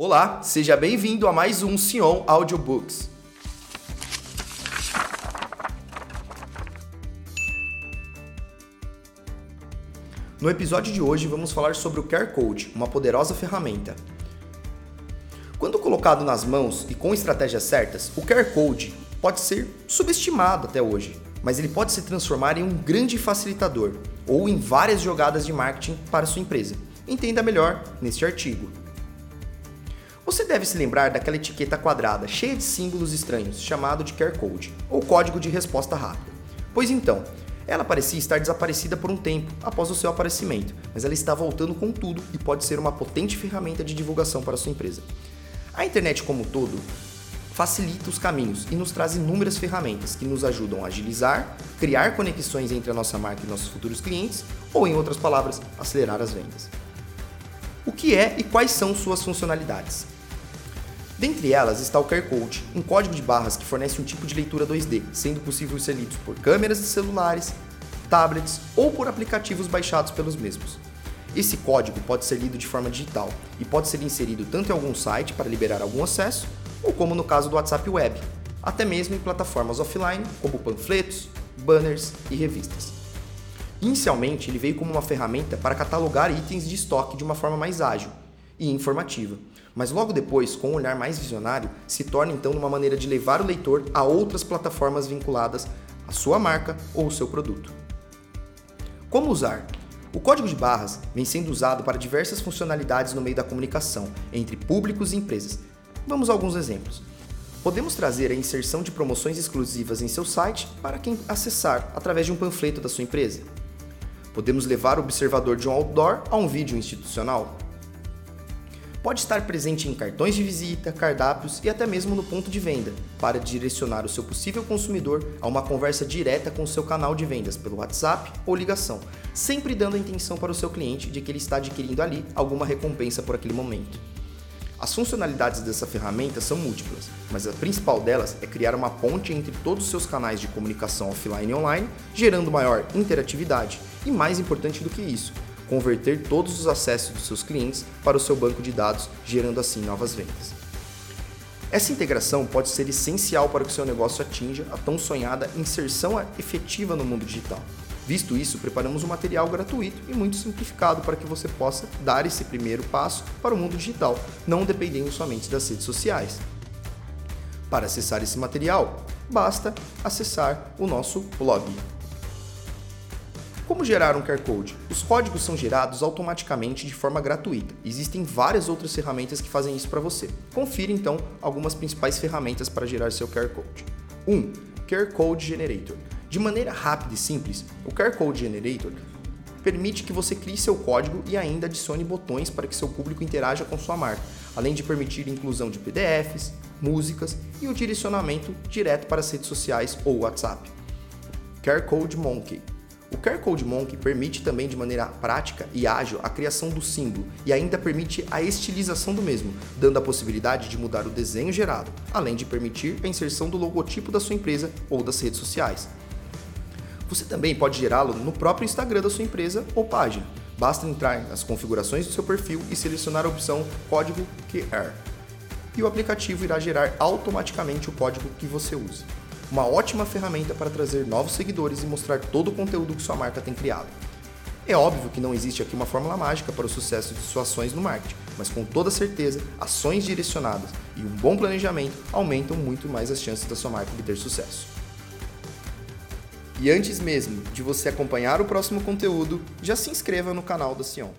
Olá, seja bem-vindo a mais um Sion Audiobooks. No episódio de hoje vamos falar sobre o Care Code, uma poderosa ferramenta. Quando colocado nas mãos e com estratégias certas, o Care Code pode ser subestimado até hoje, mas ele pode se transformar em um grande facilitador ou em várias jogadas de marketing para sua empresa. Entenda melhor neste artigo. Você deve se lembrar daquela etiqueta quadrada cheia de símbolos estranhos, chamado de Care Code, ou código de resposta rápida. Pois então, ela parecia estar desaparecida por um tempo após o seu aparecimento, mas ela está voltando com tudo e pode ser uma potente ferramenta de divulgação para sua empresa. A internet como um todo facilita os caminhos e nos traz inúmeras ferramentas que nos ajudam a agilizar, criar conexões entre a nossa marca e nossos futuros clientes, ou em outras palavras, acelerar as vendas. O que é e quais são suas funcionalidades? Dentre elas está o QR Code, um código de barras que fornece um tipo de leitura 2D, sendo possível ser lido por câmeras de celulares, tablets ou por aplicativos baixados pelos mesmos. Esse código pode ser lido de forma digital e pode ser inserido tanto em algum site para liberar algum acesso, ou como no caso do WhatsApp Web, até mesmo em plataformas offline como panfletos, banners e revistas. Inicialmente, ele veio como uma ferramenta para catalogar itens de estoque de uma forma mais ágil e informativa, mas logo depois, com um olhar mais visionário, se torna então uma maneira de levar o leitor a outras plataformas vinculadas à sua marca ou ao seu produto. Como usar? O código de barras vem sendo usado para diversas funcionalidades no meio da comunicação entre públicos e empresas. Vamos a alguns exemplos. Podemos trazer a inserção de promoções exclusivas em seu site para quem acessar através de um panfleto da sua empresa. Podemos levar o observador de um outdoor a um vídeo institucional pode estar presente em cartões de visita, cardápios e até mesmo no ponto de venda, para direcionar o seu possível consumidor a uma conversa direta com o seu canal de vendas pelo WhatsApp ou ligação, sempre dando a intenção para o seu cliente de que ele está adquirindo ali alguma recompensa por aquele momento. As funcionalidades dessa ferramenta são múltiplas, mas a principal delas é criar uma ponte entre todos os seus canais de comunicação offline e online, gerando maior interatividade e, mais importante do que isso, converter todos os acessos dos seus clientes para o seu banco de dados, gerando assim novas vendas. Essa integração pode ser essencial para que seu negócio atinja a tão sonhada inserção efetiva no mundo digital. Visto isso, preparamos um material gratuito e muito simplificado para que você possa dar esse primeiro passo para o mundo digital, não dependendo somente das redes sociais. Para acessar esse material, basta acessar o nosso blog como gerar um QR Code? Os códigos são gerados automaticamente de forma gratuita. Existem várias outras ferramentas que fazem isso para você. Confira então algumas principais ferramentas para gerar seu QR Code. 1. Um, QR Code Generator. De maneira rápida e simples, o QR Code Generator permite que você crie seu código e ainda adicione botões para que seu público interaja com sua marca, além de permitir inclusão de PDFs, músicas e o direcionamento direto para as redes sociais ou WhatsApp. QR Code Monkey o QR Code Monkey permite também de maneira prática e ágil a criação do símbolo e ainda permite a estilização do mesmo, dando a possibilidade de mudar o desenho gerado, além de permitir a inserção do logotipo da sua empresa ou das redes sociais. Você também pode gerá-lo no próprio Instagram da sua empresa ou página. Basta entrar nas configurações do seu perfil e selecionar a opção Código QR. E o aplicativo irá gerar automaticamente o código que você usa uma ótima ferramenta para trazer novos seguidores e mostrar todo o conteúdo que sua marca tem criado. É óbvio que não existe aqui uma fórmula mágica para o sucesso de suas ações no marketing, mas com toda certeza, ações direcionadas e um bom planejamento aumentam muito mais as chances da sua marca obter sucesso. E antes mesmo de você acompanhar o próximo conteúdo, já se inscreva no canal da Sion.